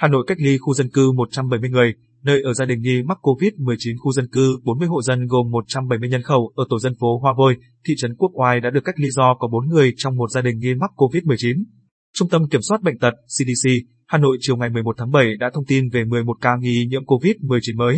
Hà Nội cách ly khu dân cư 170 người, nơi ở gia đình nghi mắc COVID-19 khu dân cư 40 hộ dân gồm 170 nhân khẩu ở tổ dân phố Hoa Vôi, thị trấn Quốc Oai đã được cách ly do có 4 người trong một gia đình nghi mắc COVID-19. Trung tâm Kiểm soát Bệnh tật CDC Hà Nội chiều ngày 11 tháng 7 đã thông tin về 11 ca nghi nhiễm COVID-19 mới.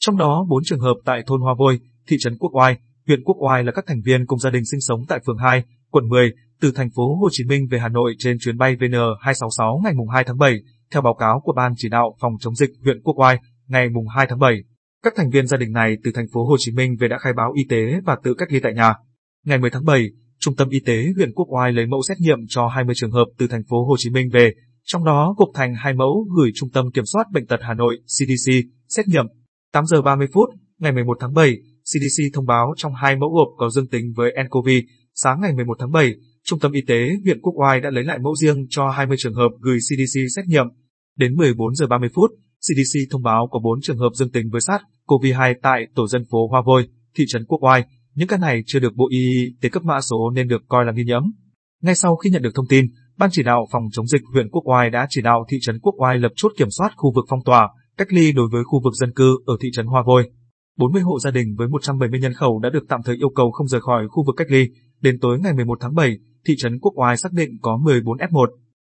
Trong đó 4 trường hợp tại thôn Hoa Vôi, thị trấn Quốc Oai, huyện Quốc Oai là các thành viên cùng gia đình sinh sống tại phường 2, quận 10, từ thành phố Hồ Chí Minh về Hà Nội trên chuyến bay VN266 ngày 2 tháng 7, theo báo cáo của Ban chỉ đạo phòng chống dịch huyện Quốc Oai ngày 2 tháng 7. Các thành viên gia đình này từ thành phố Hồ Chí Minh về đã khai báo y tế và tự cách ly tại nhà. Ngày 10 tháng 7, Trung tâm Y tế huyện Quốc Oai lấy mẫu xét nghiệm cho 20 trường hợp từ thành phố Hồ Chí Minh về, trong đó gộp thành hai mẫu gửi Trung tâm Kiểm soát Bệnh tật Hà Nội CDC xét nghiệm. 8 giờ 30 phút, ngày 11 tháng 7, CDC thông báo trong hai mẫu gộp có dương tính với nCoV. Sáng ngày 11 tháng 7, Trung tâm Y tế huyện Quốc Oai đã lấy lại mẫu riêng cho 20 trường hợp gửi CDC xét nghiệm. Đến 14 giờ 30 phút, CDC thông báo có 4 trường hợp dương tính với SARS-CoV-2 tại tổ dân phố Hoa Vôi, thị trấn Quốc Oai. Những ca này chưa được Bộ Y tế cấp mã số nên được coi là nghi nhiễm. Ngay sau khi nhận được thông tin, Ban chỉ đạo phòng chống dịch huyện Quốc Oai đã chỉ đạo thị trấn Quốc Oai lập chốt kiểm soát khu vực phong tỏa, cách ly đối với khu vực dân cư ở thị trấn Hoa Vôi. 40 hộ gia đình với 170 nhân khẩu đã được tạm thời yêu cầu không rời khỏi khu vực cách ly. Đến tối ngày 11 tháng 7, thị trấn Quốc Oai xác định có 14 F1,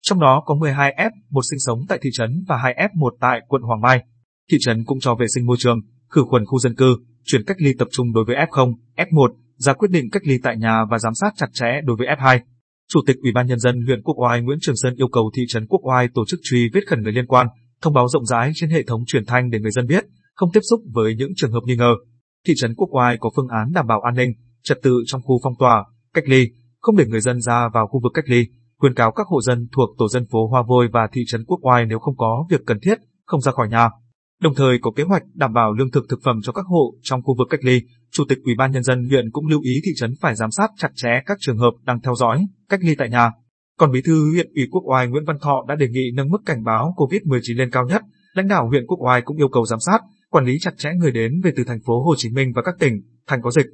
trong đó có 12 F1 sinh sống tại thị trấn và 2 F1 tại quận Hoàng Mai. Thị trấn cũng cho vệ sinh môi trường, khử khuẩn khu dân cư, chuyển cách ly tập trung đối với F0, F1, ra quyết định cách ly tại nhà và giám sát chặt chẽ đối với F2. Chủ tịch Ủy ban nhân dân huyện Quốc Oai Nguyễn Trường Sơn yêu cầu thị trấn Quốc Oai tổ chức truy vết khẩn người liên quan, thông báo rộng rãi trên hệ thống truyền thanh để người dân biết, không tiếp xúc với những trường hợp nghi ngờ. Thị trấn Quốc Oai có phương án đảm bảo an ninh, trật tự trong khu phong tỏa, cách ly, không để người dân ra vào khu vực cách ly, khuyên cáo các hộ dân thuộc tổ dân phố Hoa Vôi và thị trấn Quốc Oai nếu không có việc cần thiết, không ra khỏi nhà. Đồng thời có kế hoạch đảm bảo lương thực thực phẩm cho các hộ trong khu vực cách ly. Chủ tịch Ủy ban nhân dân huyện cũng lưu ý thị trấn phải giám sát chặt chẽ các trường hợp đang theo dõi, cách ly tại nhà. Còn Bí thư huyện ủy Quốc Oai Nguyễn Văn Thọ đã đề nghị nâng mức cảnh báo COVID-19 lên cao nhất. Lãnh đạo huyện Quốc Oai cũng yêu cầu giám sát, quản lý chặt chẽ người đến về từ thành phố Hồ Chí Minh và các tỉnh thành có dịch,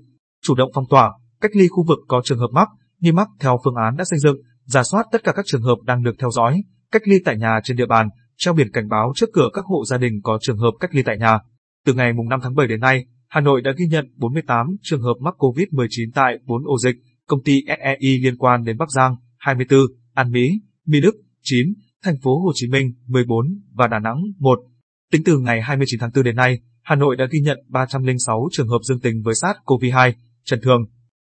chủ động phong tỏa, cách ly khu vực có trường hợp mắc, nghi mắc theo phương án đã xây dựng, giả soát tất cả các trường hợp đang được theo dõi, cách ly tại nhà trên địa bàn, treo biển cảnh báo trước cửa các hộ gia đình có trường hợp cách ly tại nhà. Từ ngày 5 tháng 7 đến nay, Hà Nội đã ghi nhận 48 trường hợp mắc COVID-19 tại 4 ổ dịch, công ty SEI liên quan đến Bắc Giang 24, An Mỹ, Mỹ Đức 9, thành phố Hồ Chí Minh 14 và Đà Nẵng 1. Tính từ ngày 29 tháng 4 đến nay, Hà Nội đã ghi nhận 306 trường hợp dương tính với SARS-CoV-2, Trần Thường,